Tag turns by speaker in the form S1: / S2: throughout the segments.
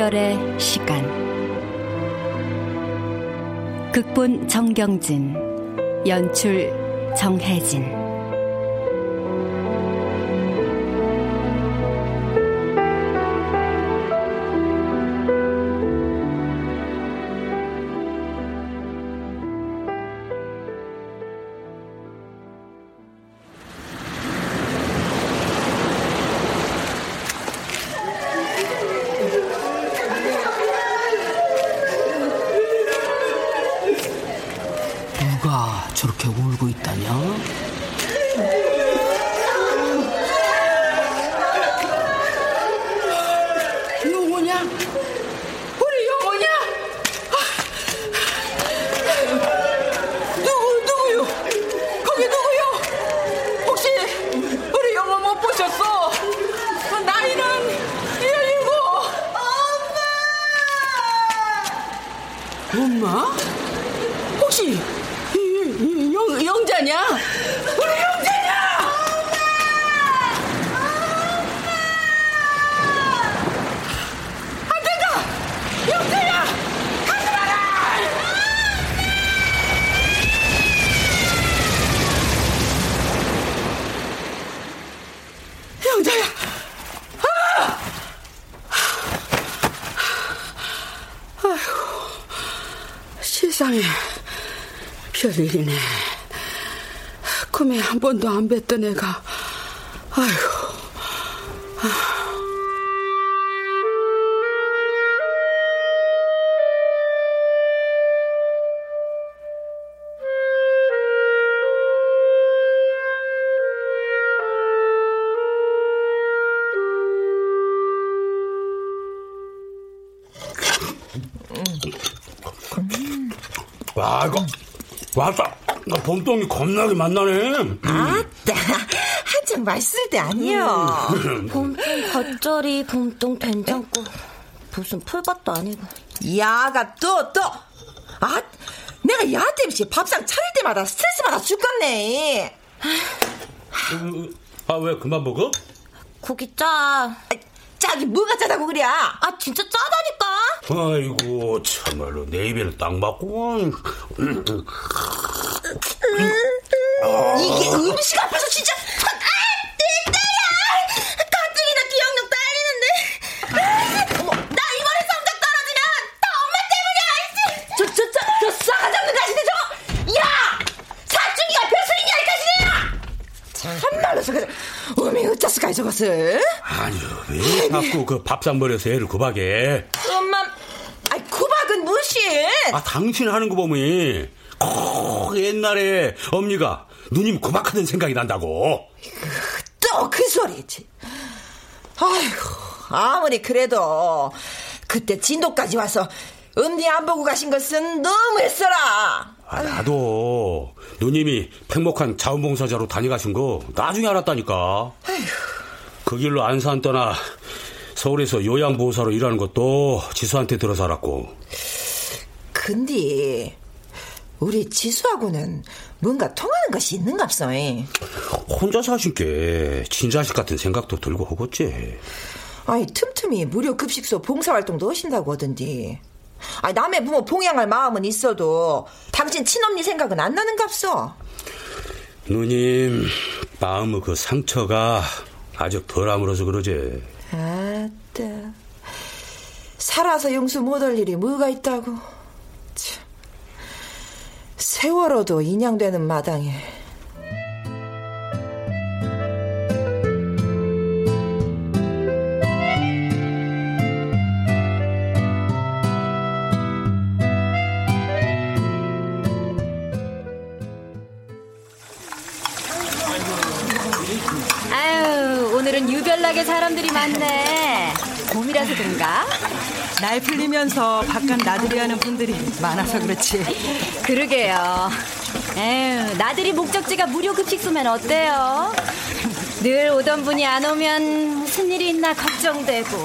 S1: 이별의 시간. 극본 정경진 연출 정혜진
S2: 안 뵀던 애가, 아이고.
S3: 와, 이거, 왔다. 나 봄동이 겁나게 만나네.
S4: 아 따, 한창 맛있을 때 아니요.
S5: 봄동 겉절이, 봄동 된장국. 무슨 풀밭도 아니고.
S4: 야가 또, 또. 아, 내가 야한테 없이 밥상 차릴 때마다 스트레스 받아 죽겠네.
S3: 아, 왜 그만 먹어?
S5: 고기 짜.
S4: 짝이 뭐가 짜다고 그래?
S5: 아, 진짜 짜다니까?
S3: 아이고, 참말로 내 입에는 딱 맞고.
S4: 이게 음식 앞에서 진짜. 아, 내 딸이야! 가뜩이나 기억력 딸리는데. 어머, 나 이번에 성적 떨어지면 다 엄마 때문이야! 저, 저, 저, 저 싸가지 없는 가시네, 저거! 야! 사춘기가 별소리냐, 이 가시네! 참말로 저거, 어미 어쩌스까, 저것을?
S3: 아니, 왜 자꾸 그 밥상 버려서 애를 구박해?
S4: 엄마, 아이, 구박은 무시!
S3: 아, 당신 하는 거 보면, 꼭 옛날에 엄니가 누님 구박하던 생각이 난다고.
S4: 또 그 소리지. 아이고, 아무리 그래도 그때 진도까지 와서 엄니 안 보고 가신 것은 너무 했어라.
S3: 아, 나도 누님이 팽목한 자원봉사자로 다녀가신 거 나중에 알았다니까. 그 길로 안산 떠나 서울에서 요양보호사로 일하는 것도 지수한테 들어서 알았고.
S4: 근데 우리 지수하고는 뭔가 통하는 것이 있는갑소.
S3: 혼자 사신 게 친자식 같은 생각도 들고 하겠지.
S4: 아니 틈틈이 무료 급식소 봉사활동도 하신다고 하던데. 아니 남의 부모 봉양할 마음은 있어도 당신 친엄니 생각은 안 나는갑소.
S3: 누님 마음의 그 상처가 아직 덜 아물어서 그러지.
S4: 아따. 살아서 용서 못할 일이 뭐가 있다고. 세월호도 인양되는 마당에 아유
S6: 오늘은 유별나게 사람들이 많네 봄이라서 그런가?
S7: 날 풀리면서 바깥 나들이 하는 분들이 많아서 그렇지.
S6: 그러게요. 에휴, 나들이 목적지가 무료 급식소면 어때요? 늘 오던 분이 안 오면 무슨 일이 있나 걱정되고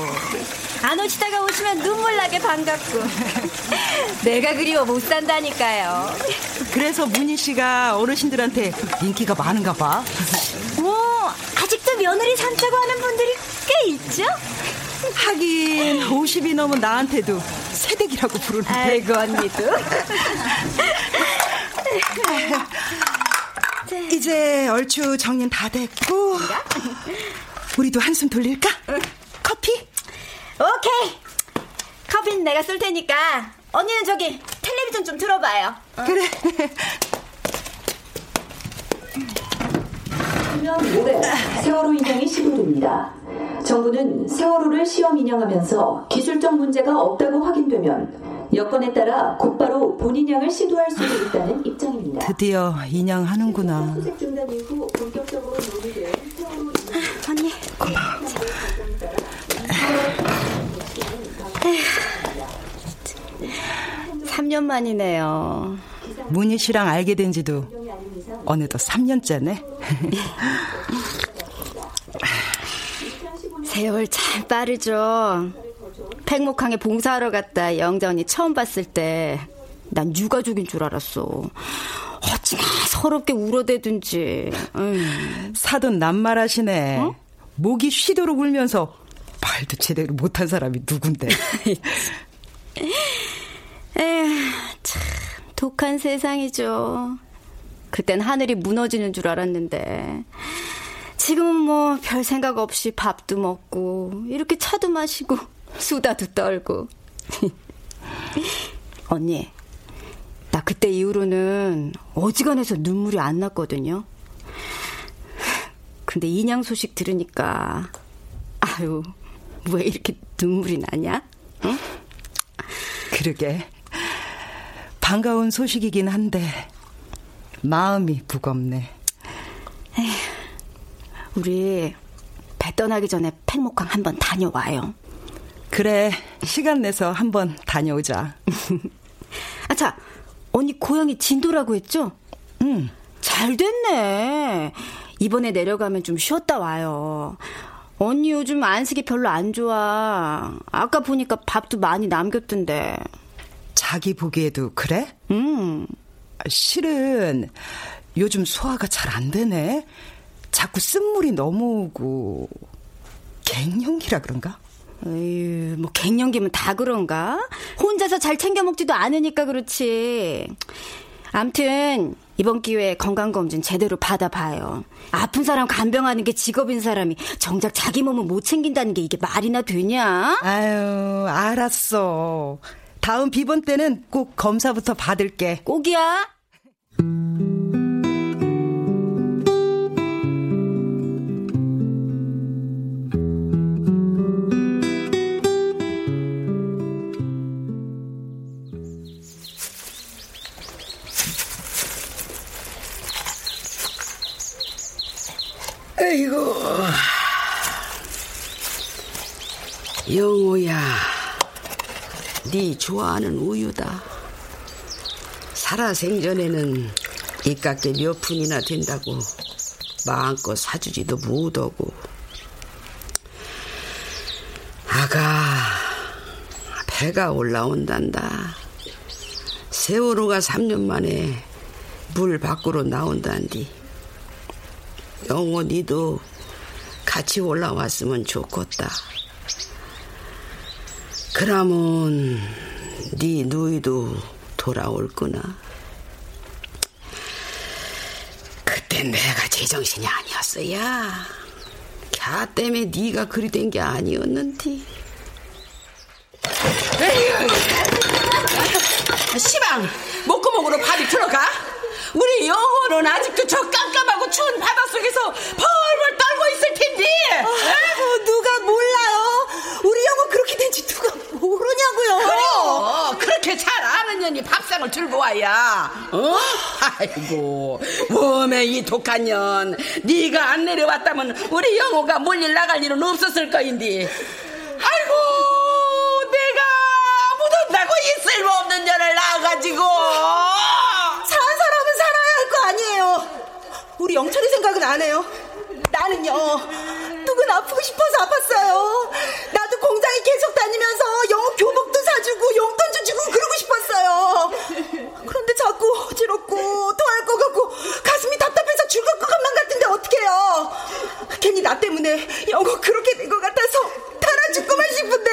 S6: 안 오시다가 오시면 눈물 나게 반갑고 내가 그리워 못 산다니까요.
S7: 그래서 문희 씨가 어르신들한테 인기가 많은가 봐.
S6: 뭐 아직도 며느리 산다고 하는 분들이 꽤 있죠?
S7: 하긴 50이 넘은 나한테도 새댁이라고 부르는데.
S6: 아이고 언니도.
S7: 이제 얼추 정리는 다 됐고 우리도 한숨 돌릴까? 커피?
S6: 오케이. 커피는 내가 쏠 테니까 언니는 저기 텔레비전 좀 틀어봐요.
S7: 그래.
S8: 올해 세월호 인양이 시도됩니다. 정부는 세월호를 시험 인양하면서 기술적 문제가 없다고 확인되면 여건에 따라 곧바로 본인 양을 시도할 수 있다는 입장입니다.
S7: 드디어 인양하는구나.
S8: 수색 중단 이후 본격적으로 논의된 세월호
S6: 언니.
S7: 고마워.
S6: 3년 만이네요.
S7: 문희 씨랑 알게 된 지도 어느덧 3년째네.
S6: 세월 참 빠르죠. 팽목항에 봉사하러 갔다 영자 언니 처음 봤을 때 난 유가족인 줄 알았어. 어찌나 서럽게 울어대든지. 음.
S7: 사돈 낱말하시네. 어? 목이 쉬도록 울면서 말도 제대로 못한 사람이 누군데.
S6: 에휴, 참 독한 세상이죠. 그땐 하늘이 무너지는 줄 알았는데 지금은 뭐 별 생각 없이 밥도 먹고 이렇게 차도 마시고 수다도 떨고 언니 나 그때 이후로는 어지간해서 눈물이 안 났거든요. 근데 인양 소식 들으니까 아유 왜 이렇게 눈물이 나냐? 응?
S7: 그러게 반가운 소식이긴 한데 마음이 무겁네.
S6: 에휴, 우리 배 떠나기 전에 팽목항 한번 다녀와요.
S7: 그래 시간 내서 한번 다녀오자.
S6: 아 차 언니 고향이 진도라고 했죠?
S7: 응.
S6: 잘 됐네. 이번에 내려가면 좀 쉬었다 와요. 언니 요즘 안식이 별로 안 좋아. 아까 보니까 밥도 많이 남겼던데.
S7: 자기 보기에도 그래?
S6: 음.
S7: 실은 요즘 소화가 잘 안 되네. 자꾸 쓴물이 넘어오고 갱년기라 그런가?
S6: 에휴, 뭐 갱년기면 다 그런가? 혼자서 잘 챙겨 먹지도 않으니까 그렇지. 암튼 이번 기회에 건강검진 제대로 받아봐요. 아픈 사람 간병하는 게 직업인 사람이 정작 자기 몸을 못 챙긴다는 게 이게 말이나 되냐?
S7: 아유, 알았어. 다음 비번 때는 꼭 검사부터 받을게.
S6: 꼭이야?
S1: 아이고 영호야 네 좋아하는 우유다. 살아생전에는 이깎게 몇 푼이나 된다고 마음껏 사주지도 못하고. 아가 배가 올라온단다. 세월호가 3년 만에 물 밖으로 나온단디. 영호 니도 같이 올라왔으면 좋겠다. 그러면 네 누이도 돌아올 거나. 그땐 내가 제정신이 아니었어야. 갸 때문에 네가 그리 된 게 아니었는데.
S5: 시방 목구멍으로 발이 들어가? 우리 영호는 아직도 저 깜깜하고 추운 바닷속에서 벌벌 떨고 있을 텐데.
S7: 아이고, 누가 몰라요? 우리 영호 그렇게 된지 누가 모르냐고요.
S5: 그래요. 그렇게 잘 아는
S1: 년이 밥상을 들고 와야 어? 아이고 웜에 이 독한 년 네가 안 내려왔다면 우리 영호가 몰릴 나갈 일은 없었을 거인데 아이고 내가 묻었다고 이 쓸모없는 년을 낳아가지고
S7: 산 사람은 살아야 할 거 아니에요. 우리 영철이 생각은 안 해요. 나는요, 누군 아프고 싶어서 아팠어요. 나도 공장에 계속 다니면서 주고 용돈도 주고 그러고 싶었어요. 그런데 자꾸 어지럽고 토할 것 같고 가슴이 답답해서 죽을 것만 같은데 어떡해요. 괜히 나 때문에 영어 그렇게 된 것 같아서 달아 죽고만 싶은데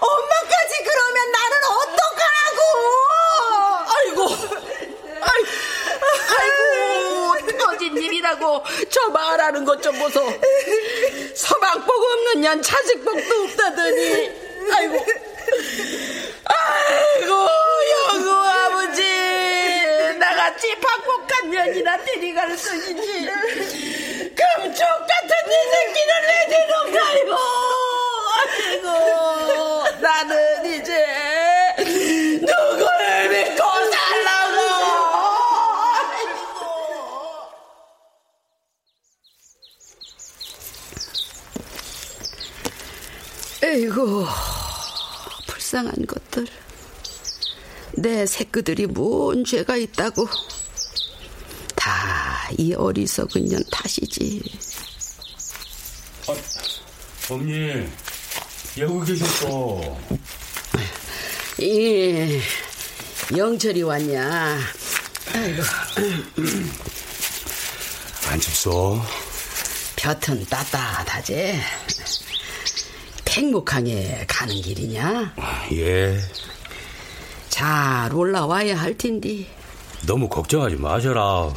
S7: 엄마까지 그러면 나는 어떡하라고!
S1: 아이고 아이고 터진 일이라고 저 말하는 것 좀 보소 서방복 없는 년 자식복도 없다더니 아이고 같이 박복한 년이나 데리갈 것이지. 금쪽 같은 이 새끼를 내대놓고 아이고. 아이고. 나는 이제 누구를 믿고 살라고. 에이고. 불쌍한 것들 내 새끼들이 뭔 죄가 있다고 다 이 어리석은 년 탓이지
S3: 엄니, 여기 계셨어.
S1: 예 영철이 왔냐 아이고
S3: 안 춥소?
S1: 볕은 따뜻하지 팽목항에 가는 길이냐
S3: 예.
S1: 잘 올라와야 할 텐데
S3: 너무 걱정하지 마셔라.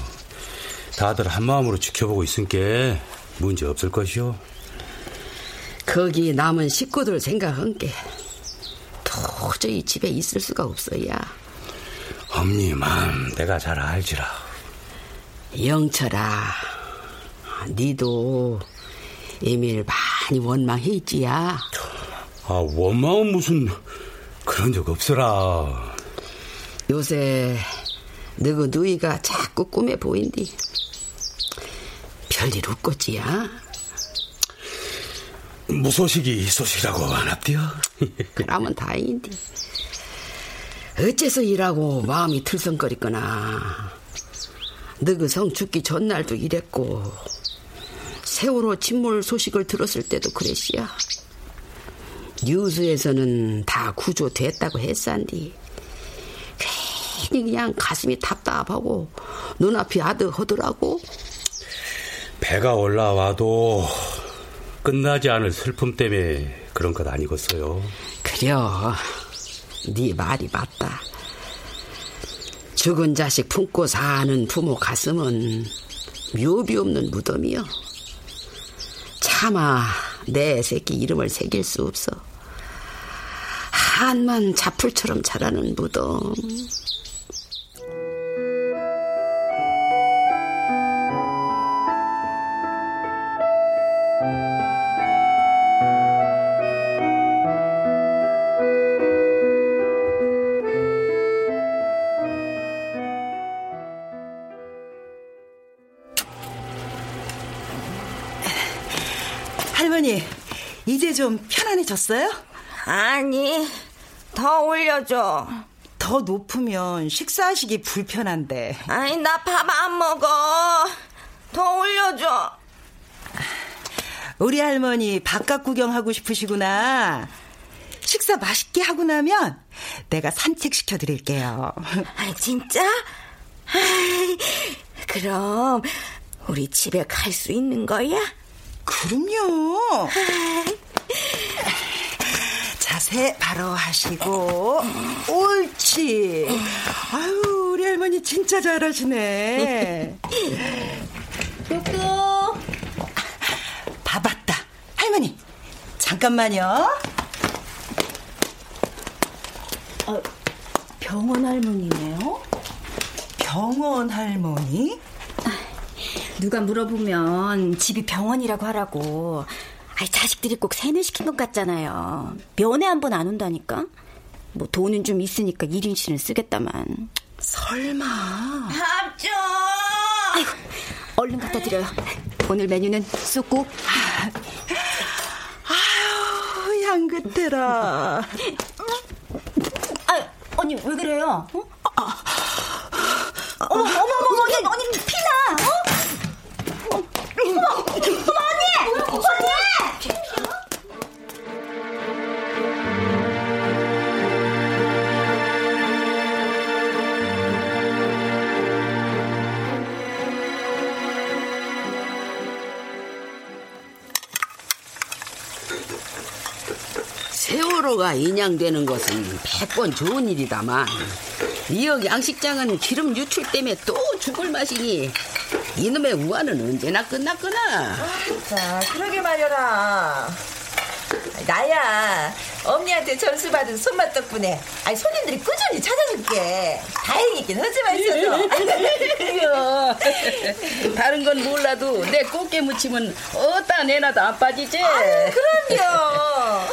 S3: 다들 한마음으로 지켜보고 있으니까 문제 없을 것이오.
S1: 거기 남은 식구들 생각한 게 도저히 집에 있을 수가 없어야
S3: 엄니 마음 내가 잘 알지라.
S1: 영철아 니도 에밀 많이 원망했지야
S3: 아, 원망은 무슨 그런 적 없어라.
S1: 요새 너그 누이가 자꾸 꿈에 보인디. 별일 없겠지야.
S3: 무소식이 소식이라고 안 합디요?
S1: 그러면 다행인데 어째서 일하고 마음이 들썩거리거나. 너그 성 죽기 전날도 이랬고 세월호 침몰 소식을 들었을 때도 그랬시야 뉴스에서는 다 구조됐다고 했산디. 괜히 그냥 가슴이 답답하고 눈앞이 아득하더라고.
S3: 배가 올라와도 끝나지 않을 슬픔 때문에 그런 것 아니겠어요?
S1: 그려. 네 말이 맞다. 죽은 자식 품고 사는 부모 가슴은 묘비 없는 무덤이여. 차마 내 새끼 이름을 새길 수 없어 한만 자풀처럼 자라는 무덤
S7: 할머니, 이제 좀 편안해졌어요?
S4: 아니, 더 올려줘.
S7: 더 높으면 식사하시기 불편한데.
S4: 아니, 나 밥 안 먹어. 더 올려줘.
S7: 우리 할머니 바깥 구경하고 싶으시구나. 식사 맛있게 하고 나면 내가 산책시켜 드릴게요.
S4: 아, 진짜? 아이, 그럼 우리 집에 갈 수 있는 거야?
S7: 그럼요. 자세 바로 하시고 옳지. 아유 우리 할머니 진짜 잘하시네. 또밥 왔다. 할머니 잠깐만요.
S6: 어, 병원 할머니네요?
S7: 병원 할머니?
S6: 누가 물어보면 집이 병원이라고 하라고. 아이, 자식들이 꼭 세뇌시킨 것 같잖아요. 면회 한 번 안 온다니까? 뭐 돈은 좀 있으니까 1인 실은 쓰겠다만.
S1: 설마.
S4: 밥 좀.
S6: 얼른 갖다 드려요. 오늘 메뉴는 쑥국.
S7: 아유, 향긋해라.
S6: 아, 언니 왜 그래요? 어? 어머, 어머, 어머, 언니, 언니 피나. 어? 어머, 어머, 언니,
S1: 세월호가 인양되는 것은 백번 좋은 일이다만 미역 양식장은 기름 유출 때문에 또 죽을 맛이니 이놈의 우환은 언제나 끝났구나.
S4: 자, 그러게 말여라. 나야 언니한테 전수 받은 손맛 덕분에 아니 손님들이 꾸준히 찾아줄게 다행이긴 하지만 있어도
S1: 다른 건 몰라도 내 꽃게 무침은 어디다 내놔도 안 빠지지?
S4: 그럼요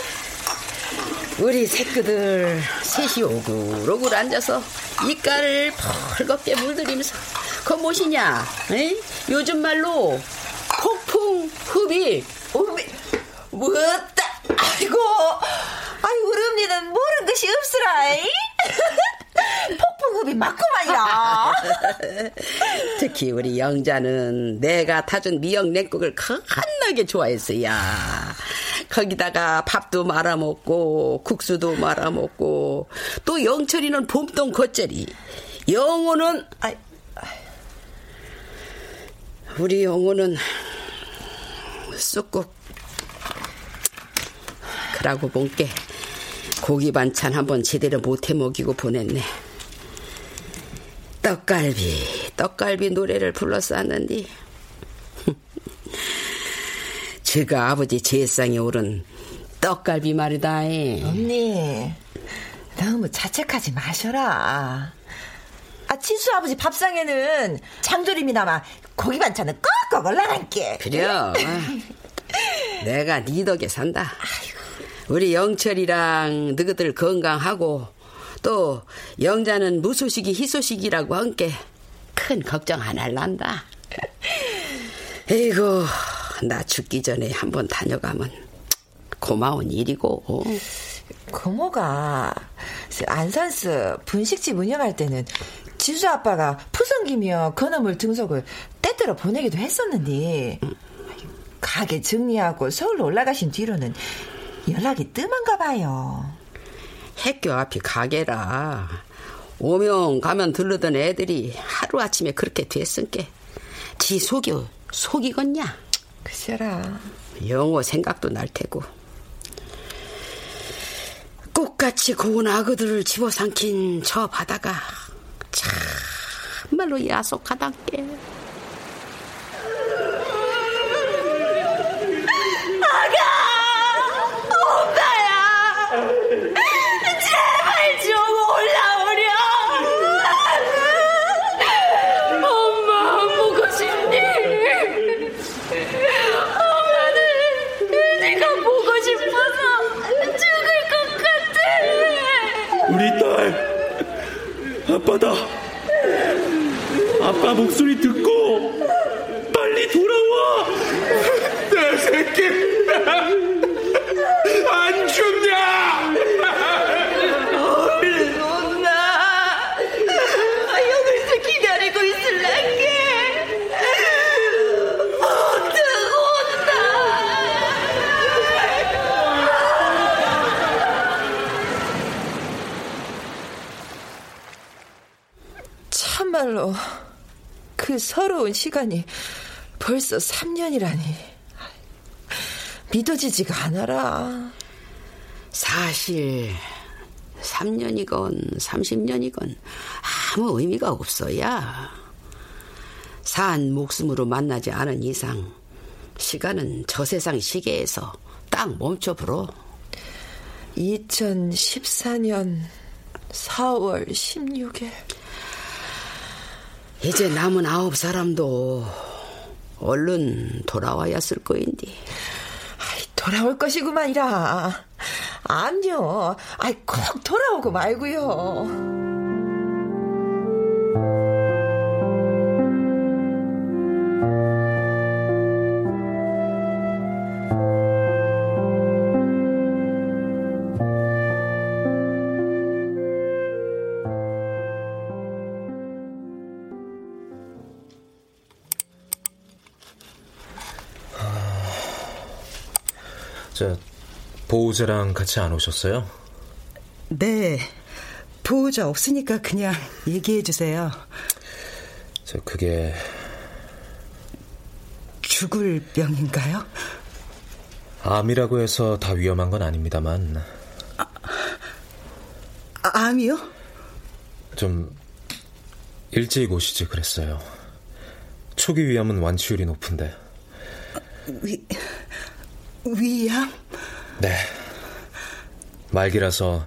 S1: 우리 새끼들 셋이 오글오글 앉아서 이깔을 벌겋게 물들이면서 그거 무엇이냐? 요즘 말로 폭풍 흡입
S4: 오메 뭐다 아이고 아이 우리 언니는 모르는 것이 없으라 이? 폭풍흡이 맞구만이라
S1: 특히 우리 영자는 내가 타준 미역 냉국을 겁나게 좋아했어야. 거기다가 밥도 말아먹고 국수도 말아먹고 또 영철이는 봄동 겉절이. 영호는
S4: 아이,
S1: 우리 영호는 쑥국. 그러고 본게 고기 반찬 한번 제대로 못해 먹이고 보냈네. 떡갈비, 떡갈비 노래를 불렀었는데 제가 아버지 제상에 오른 떡갈비 말이다.
S4: 언니 너무 자책하지 마셔라 아 치수 아버지 밥상에는 장조림이나마 고기 반찬은 꺽꺽 올라갈게
S1: 그래. 내가 네 덕에 산다. 우리 영철이랑 너희들 건강하고 또 영자는 무소식이 희소식이라고 한게 큰 걱정 안 할란다. 에이고 나 죽기 전에 한번 다녀가면 고마운 일이고.
S4: 고모가 안산스 분식집 운영할 때는 지수 아빠가 푸성기며 그놈을 등속을 때때로 보내기도 했었는데 가게 정리하고 서울로 올라가신 뒤로는 연락이 뜸한가 봐요.
S1: 학교 앞이 가게라. 오면 가면 들르던 애들이 하루아침에 그렇게 됐은게 지 속이 속이겠냐?
S4: 글쎄라.
S1: 영어 생각도 날 테고 꽃같이 고운 아그들을 집어삼킨 저 바다가 참말로 야속하단께
S9: 아빠다. 아빠 목소리 듣고 빨리 돌아와
S4: 그 서러운 시간이 벌써 3년이라니. 믿어지지가 않아라.
S1: 사실 3년이건 30년이건 아무 의미가 없어야 산 목숨으로 만나지 않은 이상 시간은 저 세상 시계에서 딱 멈춰버려
S4: 2014년 4월 16일.
S1: 이제 남은 아홉 사람도 얼른 돌아와야 쓸 거인데
S4: 돌아올 것이구만이라. 아니요. 아이, 꼭 돌아오고 말고요.
S10: 저 보호자랑 같이 안 오셨어요?
S7: 네. 보호자 없으니까 그냥 얘기해 주세요.
S10: 저 그게
S7: 죽을 병인가요?
S10: 암이라고 해서 다 위험한 건 아닙니다만
S7: 아, 암이요?
S10: 좀 일찍 오시지 그랬어요. 초기 위험은 완치율이 높은데.
S7: 위, 위암?
S10: 네. 말기라서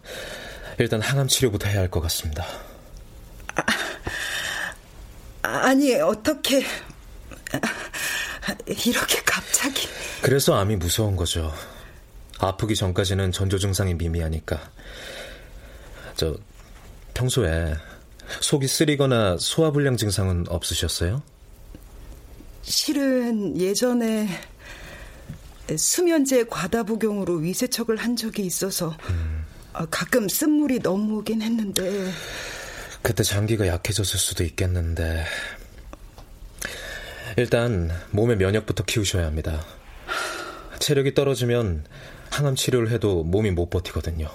S10: 일단 항암 치료부터 해야 할 것 같습니다.
S7: 아, 니 어떻게 이렇게 갑자기?
S10: 그래서 암이 무서운 거죠. 아프기 전까지는 전조 증상이 미미하니까. 저 평소에 속이 쓰리거나 소화불량 증상은 없으셨어요?
S7: 실은 예전에 수면제 과다 복용으로 위세척을 한 적이 있어서 음. 가끔 쓴물이 넘어오긴 했는데
S10: 그때 장기가 약해졌을 수도 있겠는데 일단 몸의 면역부터 키우셔야 합니다. 체력이 떨어지면 항암 치료를 해도 몸이 못 버티거든요.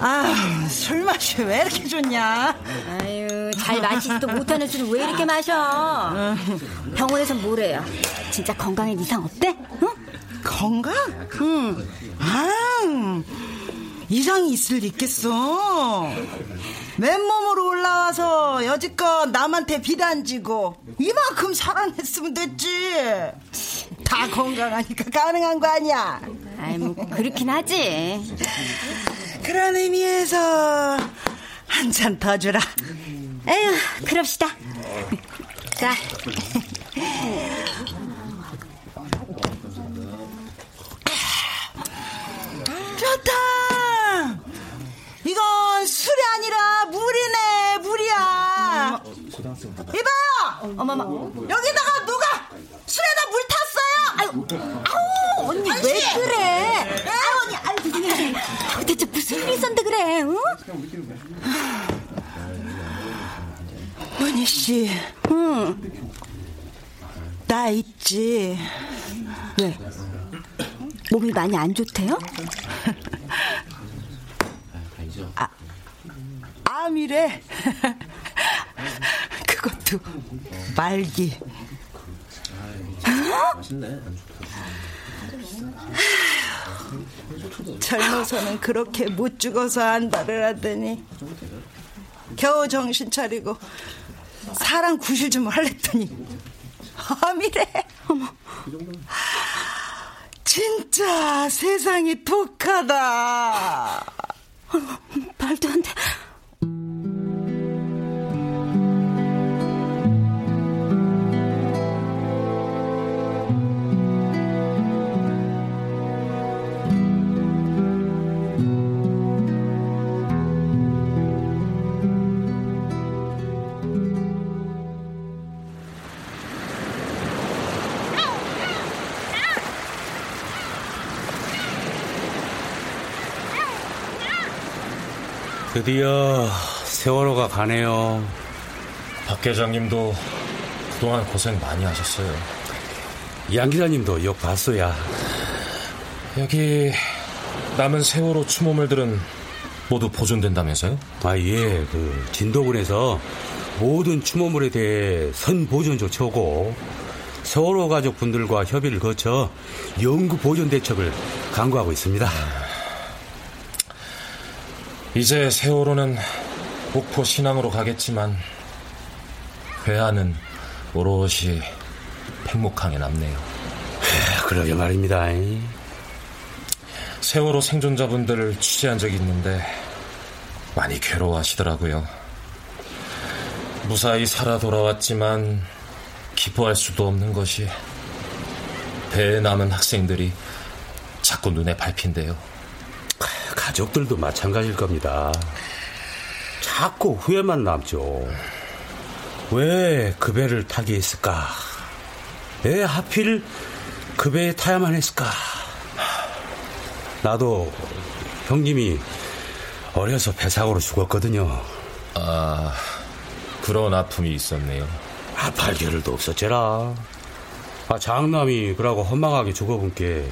S7: 아, 술 맛이 왜 이렇게 좋냐?
S6: 아유, 잘 마시지도 못하는 술을 왜 이렇게 마셔? 병원에서 뭐래요? 진짜 건강에 이상 없대? 응?
S7: 건강?
S6: 응.
S7: 아, 이상이 있을 리 있겠어. 맨몸으로 올라와서 여지껏 남한테 비단지고 이만큼 살아냈으면 됐지. 다 건강하니까 가능한 거 아니야?
S6: 아이, 뭐, 그렇긴 하지.
S7: 그런 의미에서 한 잔 더 주라.
S6: 에휴, 그럽시다. 자.
S7: 좋다. 이건 술이 아니라 물이네, 물이야. 이봐요.
S6: 어머머.
S7: 여기다가 누가 술에다 물 탔어요?
S6: 아유, 아우, 언니 아저씨. 왜 그래? 아우, 언니, 아유, 대체 무슨 일이 있었는데 그래? 응?
S7: 은희 씨,
S6: 응.
S7: 나 있지.
S6: 왜? 몸이 많이 안 좋대요?
S7: 아, 암이래. 그것도 말기. 젊어서는 그렇게 못 죽어서 안달을 하더니 겨우 정신 차리고 사람 구실 좀 할랬더니 암이래. 어머. 진짜 세상이 독하다.
S6: 말도 안 돼.
S3: 드디어 세월호가 가네요.
S10: 박 회장님도 그동안 고생 많이 하셨어요.
S3: 양 기자님도 역 봤어야.
S10: 여기 남은 세월호 추모물들은 모두 보존된다면서요?
S3: 아, 예. 그 진도군에서 모든 추모물에 대해 선보존 조치하고 세월호 가족분들과 협의를 거쳐 영구 보존 대책을 강구하고 있습니다.
S10: 이제 세월호는 목포 신항으로 가겠지만 회하는 오롯이 팽목항에 남네요.
S3: 그러게 말입니다.
S10: 세월호 생존자분들을 취재한 적이 있는데 많이 괴로워하시더라고요. 무사히 살아 돌아왔지만 기뻐할 수도 없는 것이 배에 남은 학생들이 자꾸 눈에 밟힌대요.
S3: 가족들도 마찬가지일 겁니다. 자꾸 후회만 남죠. 왜 그 배를 타게 했을까? 왜 하필 그 배에 타야만 했을까? 나도 형님이 어려서 배사고로 죽었거든요.
S10: 아, 그런 아픔이 있었네요.
S3: 아팔 겨를도 없었제라. 아, 장남이 그러고 헛망하게 죽어본 게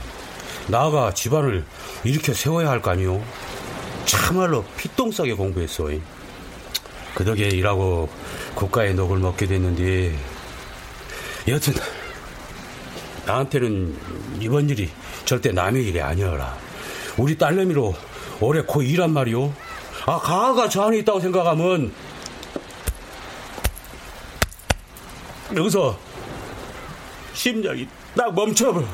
S3: 나가 집안을 일으켜 세워야 할 거 아니오. 참말로 피똥 싸게 공부했어. 그 덕에 일하고 국가의 녹을 먹게 됐는데 여튼 나한테는 이번 일이 절대 남의 일이 아니어라. 우리 딸내미로 오래 고 일한 말이오. 아 가가 저 안에 있다고 생각하면 여기서 심장이 딱 멈춰버려.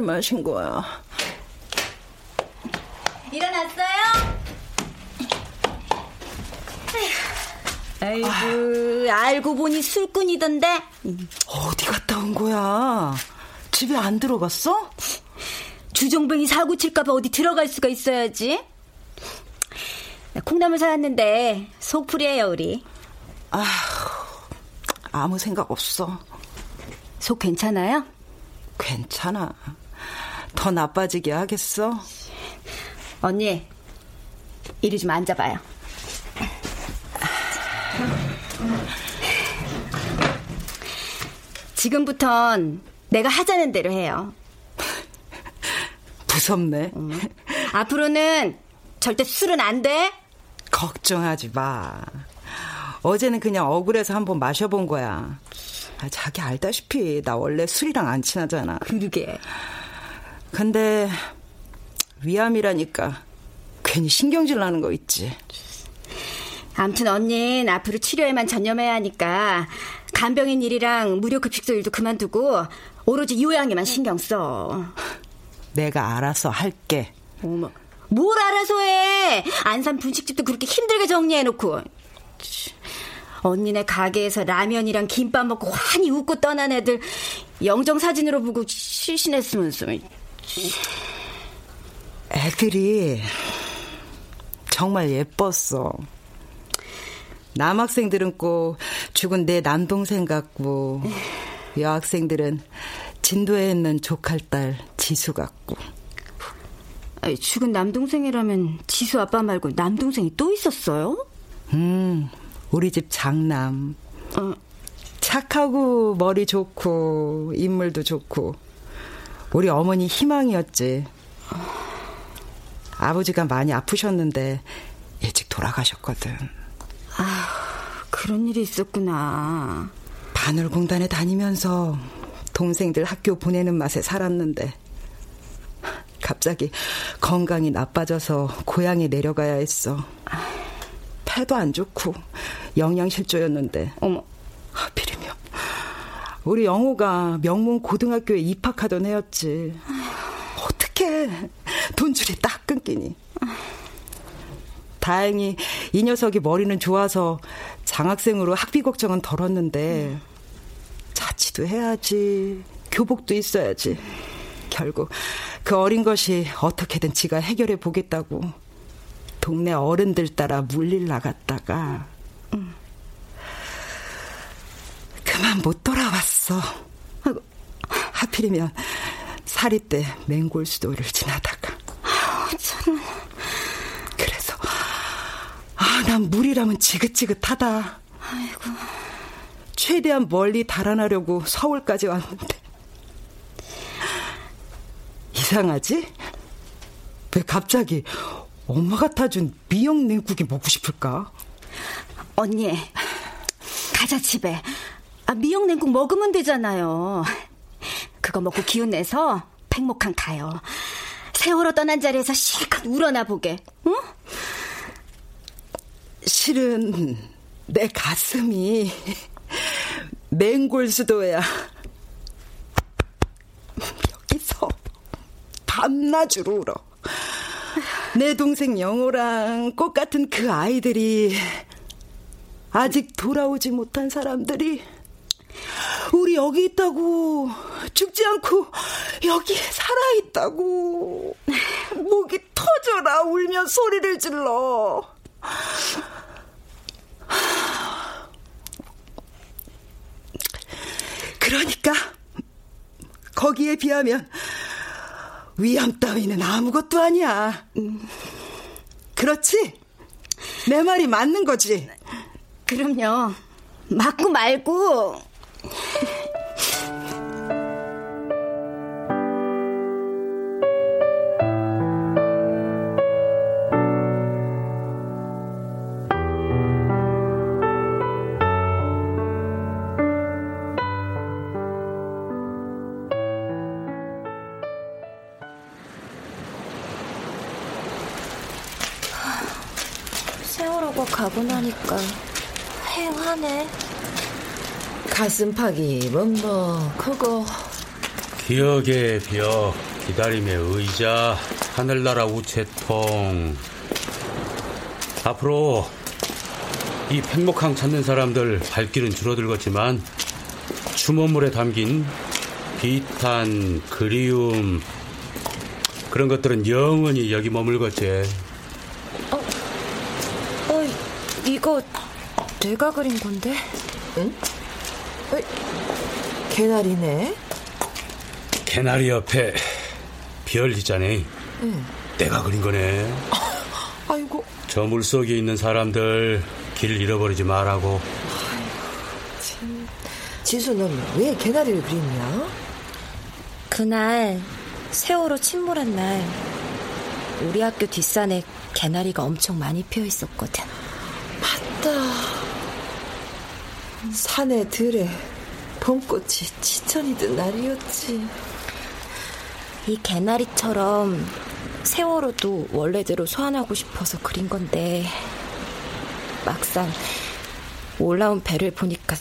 S7: 얼마를 마신 거야?
S6: 일어났어요? 아이고, 알고 보니 술꾼이던데.
S7: 어디 갔다 온 거야? 집에 안 들어갔어?
S6: 주정뱅이 사고 칠까봐 어디 들어갈 수가 있어야지. 콩나물 사왔는데 속풀이에요 우리.
S7: 아, 아무 생각 없어.
S6: 속 괜찮아요?
S7: 괜찮아. 더 나빠지게 하겠어?
S6: 언니, 이리 좀 앉아봐요. 지금부턴 내가 하자는 대로 해요.
S7: 무섭네.
S6: 음. 앞으로는 절대 술은 안 돼?
S7: 걱정하지 마. 어제는 그냥 억울해서 한번 마셔본 거야. 아, 자기 알다시피 나 원래 술이랑 안 친하잖아.
S6: 그러게.
S7: 근데 위암이라니까 괜히 신경질 나는 거 있지.
S6: 암튼 언니는 앞으로 치료에만 전념해야 하니까 간병인 일이랑 무료 급식소 일도 그만두고 오로지 요양에만 신경 써.
S7: 내가 알아서 할게.
S6: 어머, 뭘 알아서 해? 안산 분식집도 그렇게 힘들게 정리해놓고. 언니네 가게에서 라면이랑 김밥 먹고 환히 웃고 떠난 애들 영정 사진으로 보고 실신했으면서.
S7: 애들이 정말 예뻤어. 남학생들은 꼭 죽은 내 남동생 같고 여학생들은 진도에 있는 조칼딸 지수 같고.
S6: 아니, 죽은 남동생이라면 지수 아빠 말고 남동생이 또 있었어요?
S7: 음, 우리 집 장남.
S6: 어.
S7: 착하고 머리 좋고 인물도 좋고 우리 어머니 희망이었지. 아버지가 많이 아프셨는데 일찍 돌아가셨거든.
S6: 아, 그런 일이 있었구나.
S7: 바늘공단에 다니면서 동생들 학교 보내는 맛에 살았는데 갑자기 건강이 나빠져서 고향에 내려가야 했어. 폐도 안 좋고 영양실조였는데
S6: 어머
S7: 하필이면 우리 영호가 명문 고등학교에 입학하던 해였지. 어떻게 돈줄이 딱 끊기니. 다행히 이 녀석이 머리는 좋아서 장학생으로 학비 걱정은 덜었는데 자취도 해야지 교복도 있어야지 결국 그 어린 것이 어떻게든 지가 해결해 보겠다고 동네 어른들 따라 물릴 나갔다가 그만 못 돌아왔어 하필이면 사리 때 맹골 수도를 지나다가
S6: 참.
S7: 그래서 아, 난 물이라면 지긋지긋하다.
S6: 아이고.
S7: 최대한 멀리 달아나려고 서울까지 왔는데 이상하지? 왜 갑자기 엄마가 타준 미역 냉국이 먹고 싶을까?
S6: 언니, 가자 집에. 아, 미역 냉국 먹으면 되잖아요. 그거 먹고 기운 내서 팽목항 가요. 세월호 떠난 자리에서 실컷 우러나 보게. 응?
S7: 실은 내 가슴이 맹골수도야. 여기서 밤낮으로 울어. 내 동생 영호랑 꽃 같은 그 아이들이 아직 돌아오지 못한 사람들이 우리 여기 있다고 죽지 않고 여기 살아있다고 목이 터져라 울며 소리를 질러 그러니까 거기에 비하면 위험 따위는 아무것도 아니야. 그렇지? 내 말이 맞는 거지?
S6: 그럼요. 맞고 말고.
S5: 세월호가 가고 나니까 행하네.
S4: 가슴팍이 먹먹하고
S3: 기억의 벽, 기다림의 의자, 하늘나라 우체통. 앞으로 이 팽목항 찾는 사람들 발길은 줄어들겠지만 추모물에 담긴 비탄, 그리움 그런 것들은 영원히 여기 머물겠지.
S5: 어, 이거 내가 그린 건데?
S4: 응? 개나리네.
S3: 개나리 옆에 별 있잖아.
S4: 응.
S3: 내가 그린 거네.
S4: 아이고.
S3: 저 물속에 있는 사람들 길 잃어버리지 말라고.
S4: 참. 지수, 넌 왜 개나리를 그렸냐?
S5: 그날 세월호 침몰한 날 우리 학교 뒷산에 개나리가 엄청 많이 피어 있었거든.
S4: 맞다. 산에 들에 봄꽃이 지천이 든 날이었지.
S5: 이 개나리처럼 세월호도 원래대로 소환하고 싶어서 그린 건데 막상 올라온 배를 보니까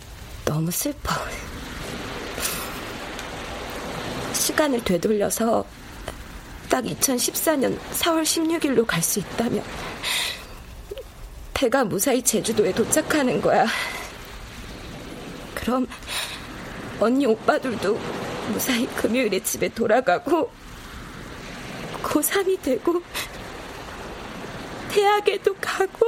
S5: 너무 슬퍼. 시간을 되돌려서 딱 2014년 4월 16일로 갈 수 있다면 배가 무사히 제주도에 도착하는 거야. 그럼 언니 오빠들도 무사히 금요일에 집에 돌아가고 고3이 되고 대학에도 가고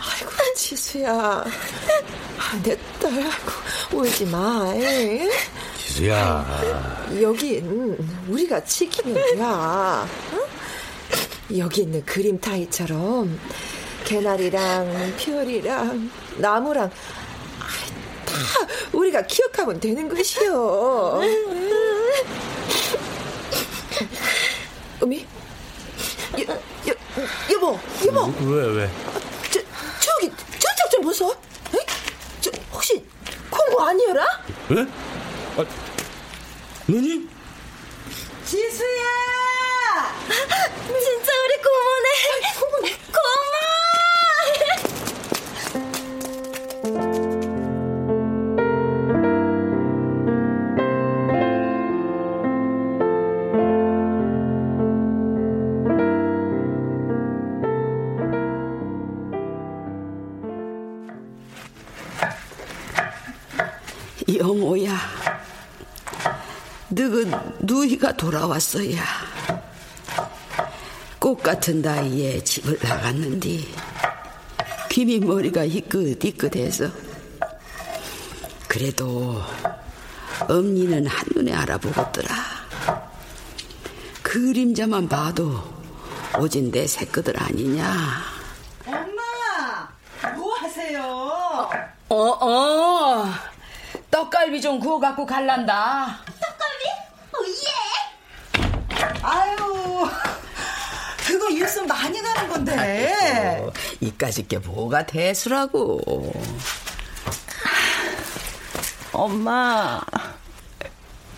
S4: 아이고 지수야 아, 내딸 아이고 울지 마 에?
S3: 지수야
S4: 여긴 우리가 지키는 거야 어? 여기 있는 그림 타이처럼 개나리랑 별이랑 나무랑 다 우리가 기억하면 되는 것이요 어미 여, 여, 여보 여보
S3: 왜 왜?
S4: 저, 저기 저쪽 좀 보소? 저 혹시 콩고 아니어라?
S3: 왜? 아, 누님?
S7: 지수야!
S5: 진짜 우리 고모네.
S4: 고모네.
S7: 누이가 돌아왔어야. 꽃 같은 나이에 집을 나갔는데 귀미 머리가 희끗희끗해서 그래도 엄니는 한눈에 알아보겠더라. 그림자만 봐도 오진 내 새끼들 아니냐.
S11: 엄마, 뭐 하세요?
S1: 어, 어. 떡갈비 좀 구워 갖고 갈란다.
S11: 떡갈비? 어, 예!
S7: 아유, 그거 일순 많이 가는 건데.
S1: 이까짓 게 뭐가 대수라고.
S7: 엄마.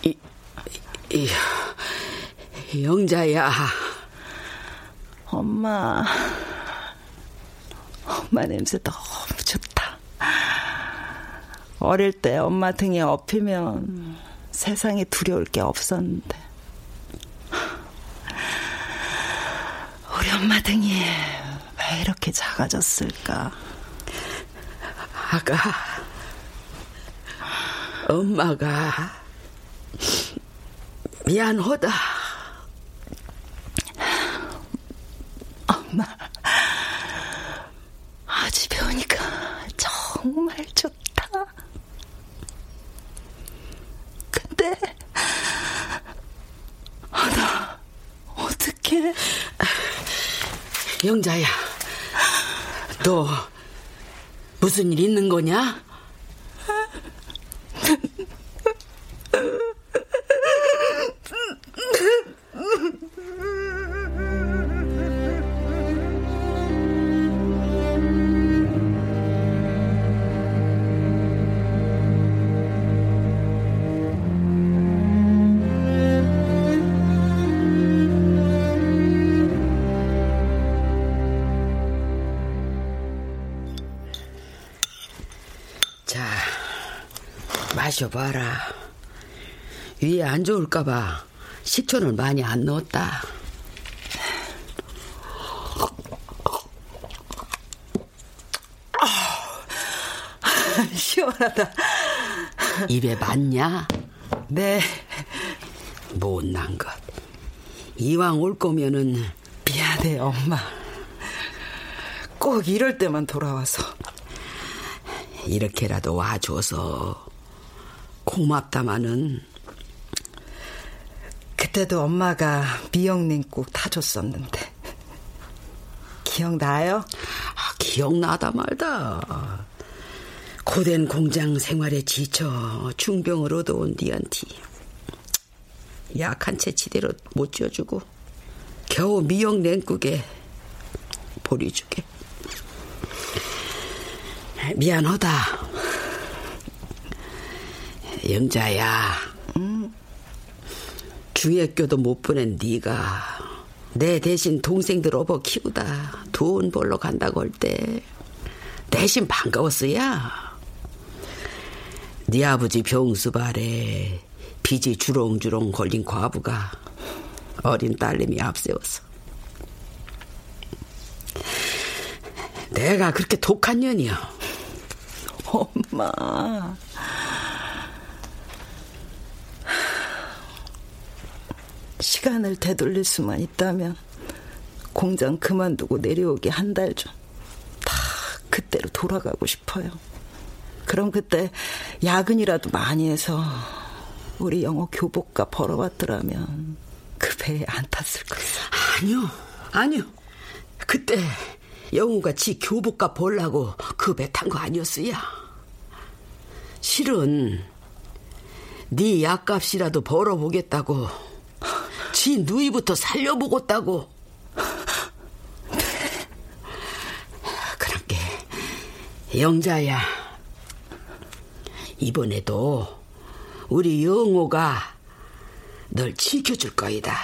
S1: 이, 이, 영자야.
S7: 엄마. 엄마 냄새 너무 좋다. 어릴 때 엄마 등에 업히면 세상에 두려울 게 없었는데. 우리 엄마 등이 왜 이렇게 작아졌을까?
S1: 아가, 엄마가 미안하다.
S7: 엄마, 아주 배우니까 정말 좋다. 근데, 아, 나, 어떡해.
S1: 영자야, 너 무슨 일 있는 거냐? 마셔봐라. 위에 안 좋을까봐 식초를 많이 안 넣었다.
S7: 시원하다.
S1: 입에 맞냐?
S7: 네.
S1: 못난 것. 이왕 올 거면은
S7: 미안해, 엄마. 꼭 이럴 때만 돌아와서.
S1: 이렇게라도 와줘서 고맙다마는
S7: 그때도 엄마가 미역냉국 타줬었는데. 기억나요?
S1: 아, 기억나다 말다. 고된 공장 생활에 지쳐 중병을 얻어온 니한테 약한 채 지대로 못 지어주고 겨우 미역 냉국에 보리 주게 미안하다 영자야. 중학교도 못 보낸 네가 내 대신 동생들 업어 키우다 돈 벌러 간다고 할 때 대신 반가웠어야. 네 아버지 병수 발에 빚이 주렁주렁 걸린 과부가 어린 딸내미 앞세워서. 내가 그렇게 독한 년이야
S7: 엄마. 시간을 되돌릴 수만 있다면 공장 그만두고 내려오기 한 달 전. 다 그때로 돌아가고 싶어요. 그럼 그때 야근이라도 많이 해서 우리 영어 교복과 벌어왔더라면 그 배에 안 탔을 거예요.
S1: 아니요, 아니요. 그때 영우가 지 교복과 벌라고 그 배 탄 거 아니었어야. 실은 네 약값이라도 벌어보겠다고 지 누이부터 살려보겠다고. 그렇게 영자야. 이번에도 우리 영호가 널 지켜줄 거이다.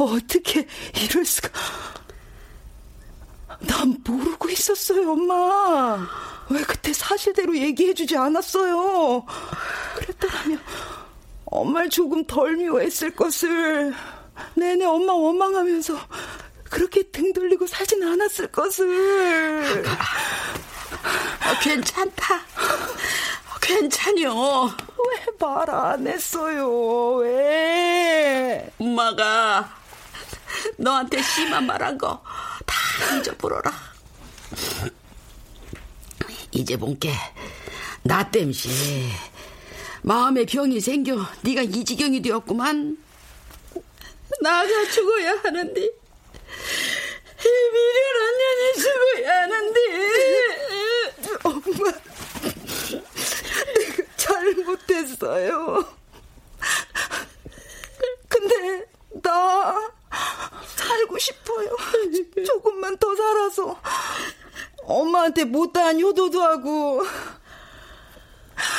S7: 어떻게 이럴 수가. 난 모르고 있었어요, 엄마. 왜 그때 사실대로 얘기해주지 않았어요? 그랬더라면 엄마를 조금 덜 미워했을 것을 내내 엄마 원망하면서 그렇게 등 돌리고 살진 않았을 것을.
S1: 아, 괜찮다. 괜찮요.
S7: 왜 말 안 했어요? 왜?
S1: 엄마가 너한테 심한 말한 거 다 잊어버려라. 이제 본게 나 땜시 마음에 병이 생겨 네가 이 지경이 되었구만. 나가 죽어야 하는데 이 미련한 년이 죽어야 하는데
S7: 엄마 내가 잘못했어요. 근데 나 싶어요. 조금만 더 살아서 엄마한테 못다한 효도도 하고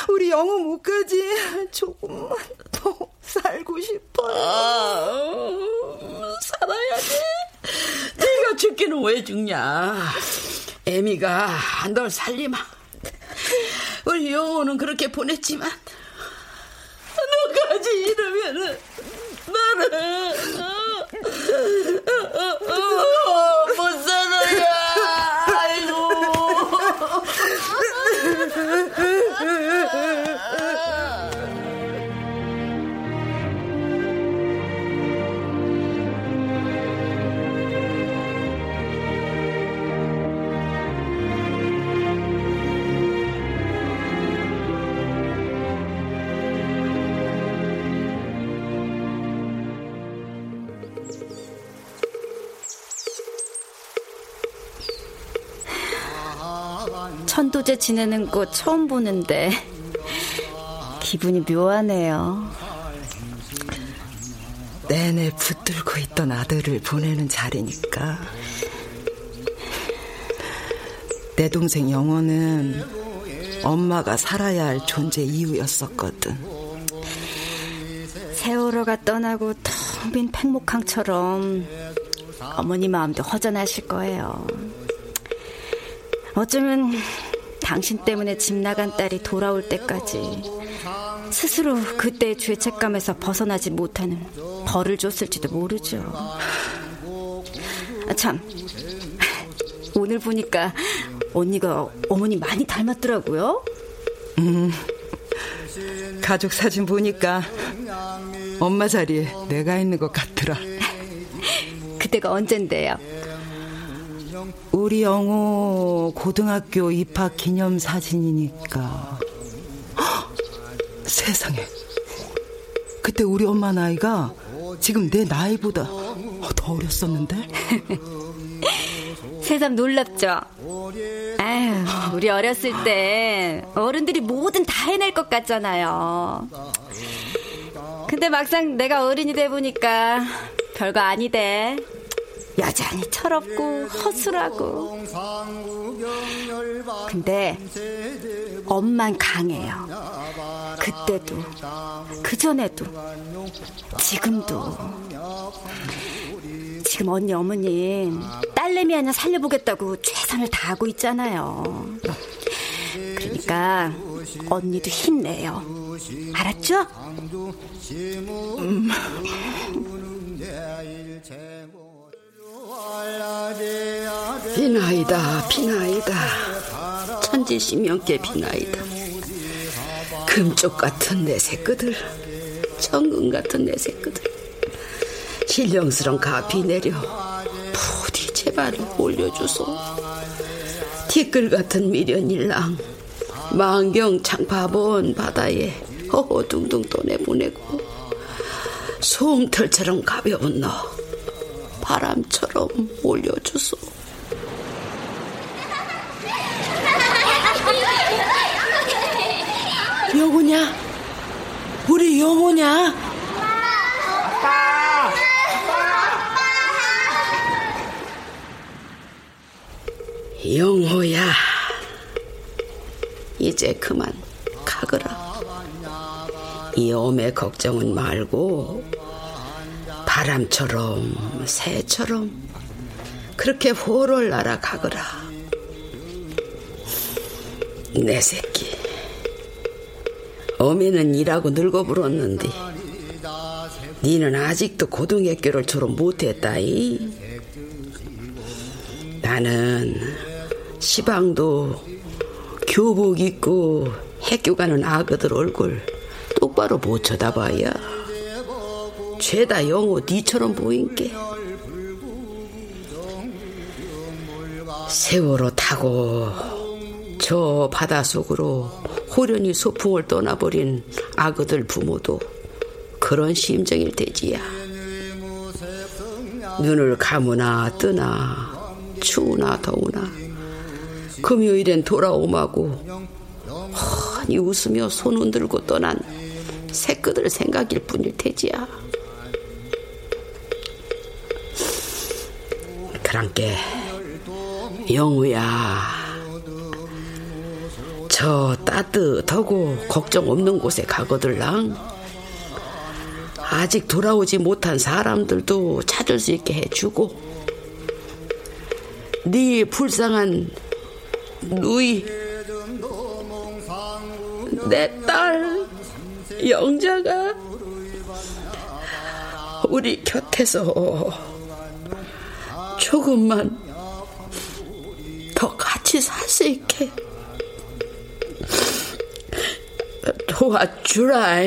S7: 우리 영호 목까지 조금만 더 살고 싶어요. 아,
S1: 살아야지. 네가 죽기는 왜 죽냐? 애미가 널 살리마. 우리 영호는 그렇게 보냈지만 너까지 이러면은 나는 못살
S6: 천도제 지내는 거 처음 보는데 기분이 묘하네요.
S7: 내내 붙들고 있던 아들을 보내는 자리니까 내 동생 영호는 엄마가 살아야 할 존재 이유였었거든.
S6: 세월호가 떠나고 텅 빈 팽목항처럼 어머니 마음도 허전하실 거예요. 어쩌면 당신 때문에 집 나간 딸이 돌아올 때까지 스스로 그때의 죄책감에서 벗어나지 못하는 벌을 줬을지도 모르죠. 아, 참, 오늘 보니까 언니가 어머니 많이 닮았더라고요.
S7: 음, 가족 사진 보니까 엄마 자리에 내가 있는 것 같더라.
S6: 그때가 언젠데요?
S7: 우리 영호 고등학교 입학 기념 사진이니까. 헉, 세상에. 그때 우리 엄마 나이가 지금 내 나이보다 더 어렸었는데?
S6: 새삼 놀랍죠? 아유, 우리 어렸을 때 어른들이 뭐든 다 해낼 것 같잖아요. 근데 막상 내가 어른이 돼 보니까 별거 아니대. 여전히 철없고 허술하고. 근데 엄만 강해요. 그때도, 그전에도, 지금도. 지금 언니 어머님 딸내미 하나 살려보겠다고 최선을 다하고 있잖아요. 그러니까 언니도 힘내요. 알았죠? 음.
S1: 비나이다 비나이다. 천지신명께 비나이다. 금쪽 같은 내 새끼들 천금 같은 내 새끼들. 신령스런 가비 내려 부디 제발을 올려주소. 티끌 같은 미련일랑 만경 창파본 바다에 허허둥둥 떠내보내고 솜털처럼 가벼운 너 바람처럼 올려주소. 영호냐? 우리 영호냐? 아빠! 영호야, 이제 그만 가거라. 이 엄의 걱정은 말고 바람처럼 새처럼 그렇게 호를 날아가거라. 내 새끼. 어미는 일하고 늙어 불었는데 니는 아직도 고등학교를 졸업 못했다이. 나는 시방도 교복 입고 학교 가는 아그들 얼굴 똑바로 못 쳐다봐야 죄다 영호 니처럼 보인게. 세월호 타고 저 바닷속으로 호련히 소풍을 떠나버린 아그들 부모도 그런 심정일 테지야. 눈을 감으나 뜨나 추우나 더우나 금요일엔 돌아오마고 훤히 웃으며 손 흔들고 떠난 새끼들 생각일 뿐일 테지야 그랑께 영우야 저 따뜻하고 걱정 없는 곳에 가거들랑 아직 돌아오지 못한 사람들도 찾을 수 있게 해주고 네 불쌍한 누이 내 딸 영자가 우리 곁에서 조금만 더 같이 살 수 있게 도와주라.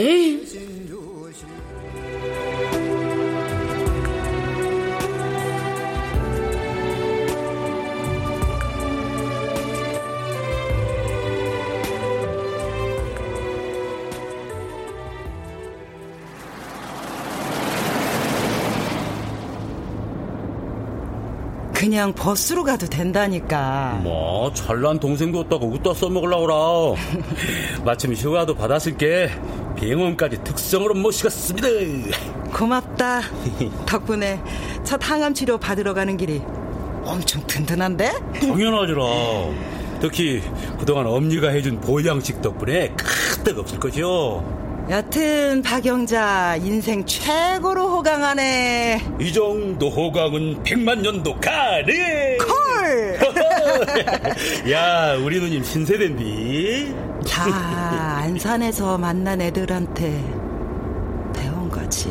S7: 그냥 버스로 가도 된다니까.
S3: 뭐 잘난 동생도 없다고 웃다 써먹으려고 그라 마침 휴가도 받았을게 병원까지 특성으로 모시겠습니다.
S7: 고맙다. 덕분에 첫 항암 치료 받으러 가는 길이 엄청 든든한데?
S3: 당연하지라. 특히 그동안 엄니가 해준 보양식 덕분에 크득 없을 것이요.
S7: 여튼 박영자 인생 최고로 호강하네.
S3: 이 정도 호강은 백만 년도 가네.
S7: 콜.
S3: 야 우리 누님 신세대인디.
S7: 다 안산에서 만난 애들한테 배운 거지.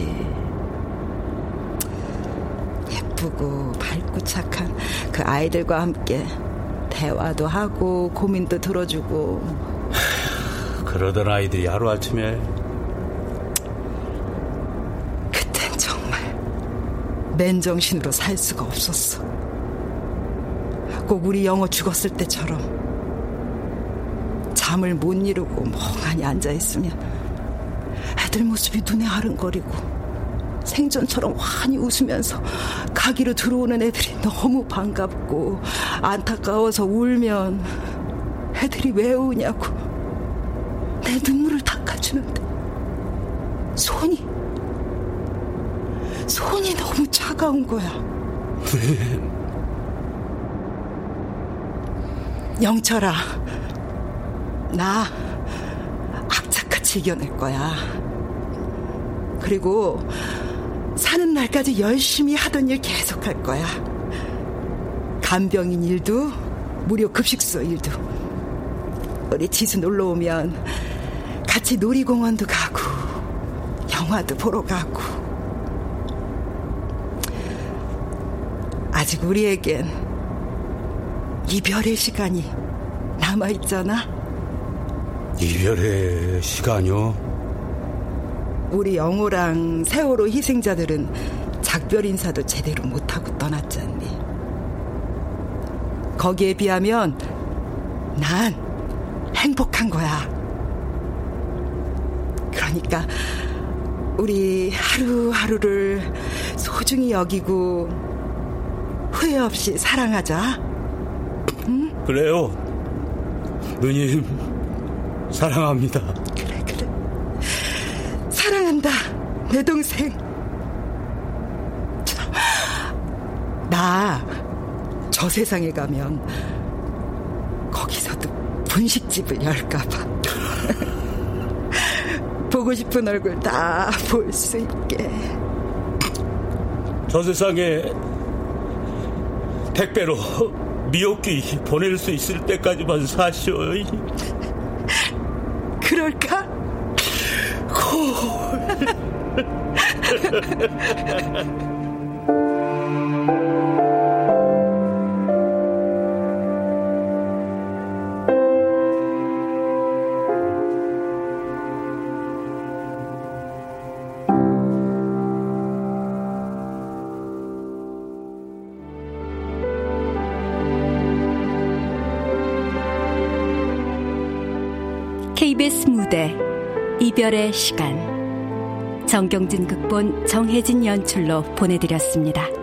S7: 예쁘고 밝고 착한 그 아이들과 함께 대화도 하고 고민도 들어주고.
S3: 그러던 아이들이 하루아침에
S7: 맨정신으로 살 수가 없었어. 꼭 우리 영어 죽었을 때처럼 잠을 못 이루고 멍하니 앉아 있으면 애들 모습이 눈에 아른거리고 생전처럼 환히 웃으면서 가기로 들어오는 애들이 너무 반갑고 안타까워서 울면 애들이 왜 우냐고 내 눈물을 닦아주는데 손이 손이 너무 차가운 거야. 영철아, 나 악착같이 이겨낼 거야. 그리고 사는 날까지 열심히 하던 일 계속 할 거야. 간병인 일도, 무료 급식소 일도. 우리 지수 놀러 오면 같이 놀이공원도 가고, 영화도 보러 가고. 아직 우리에겐 이별의 시간이 남아있잖아.
S3: 이별의 시간이요?
S7: 우리 영호랑 세월호 희생자들은 작별 인사도 제대로 못하고 떠났잖니. 거기에 비하면 난 행복한 거야. 그러니까 우리 하루하루를 소중히 여기고 후회 없이 사랑하자.
S3: 응? 그래요. 누님, 사랑합니다.
S7: 그래, 그래. 사랑한다, 내 동생. 나, 저 세상에 가면, 거기서도 분식집을 열까봐. 보고 싶은 얼굴 다 볼 수 있게.
S3: 저 세상에 택배로 미역귀 보낼 수 있을 때까지만 사시오.
S7: 그럴까?
S12: KBS 이별의 시간 정경진 극본 정혜진 연출로 보내드렸습니다.